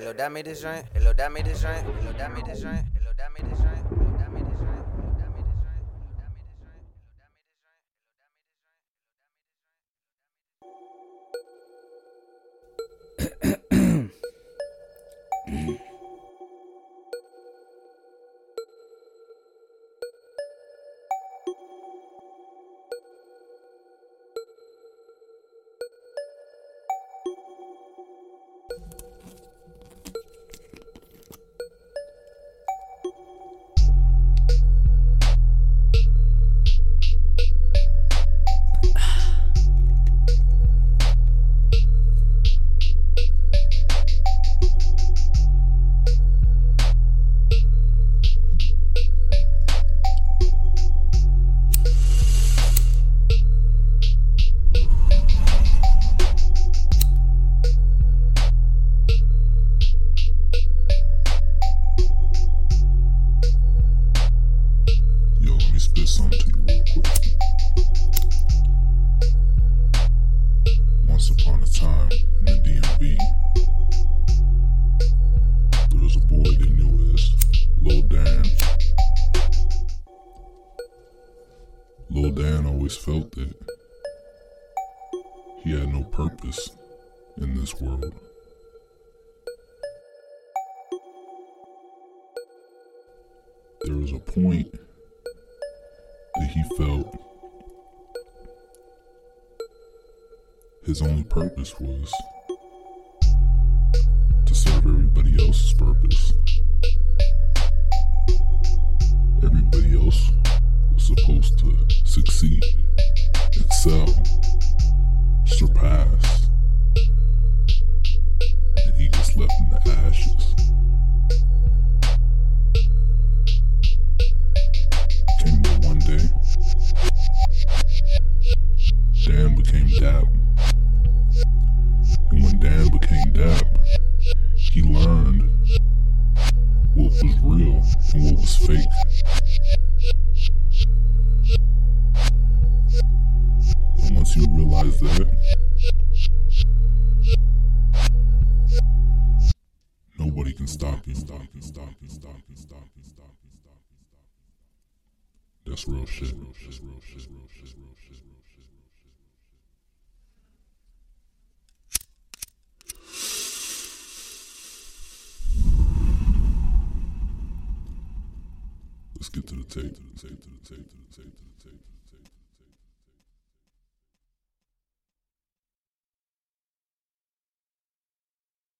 Hello, dame this joint. Hello, dame this joint. Hello, dame this joint. Hello, dame this joint. Time in the DMV, there was a boy they knew as Lil Dan. Lil Dan always felt that he had no purpose in this world. There was a point that he felt his only purpose was to serve everybody else's purpose. Everybody else was supposed to succeed, excel, surpass. And he just left in the ashes. Came to one day, Dan became Dap. Nobody can stop you. Stop you. Stop you. Stop you. Stop you. Stop you. Stop you. That's real shit. Real shit. Real shit. Real shit. Real shit. Real shit. Let's get to the tape, to the tape, to the tape, to the tape, to the tape.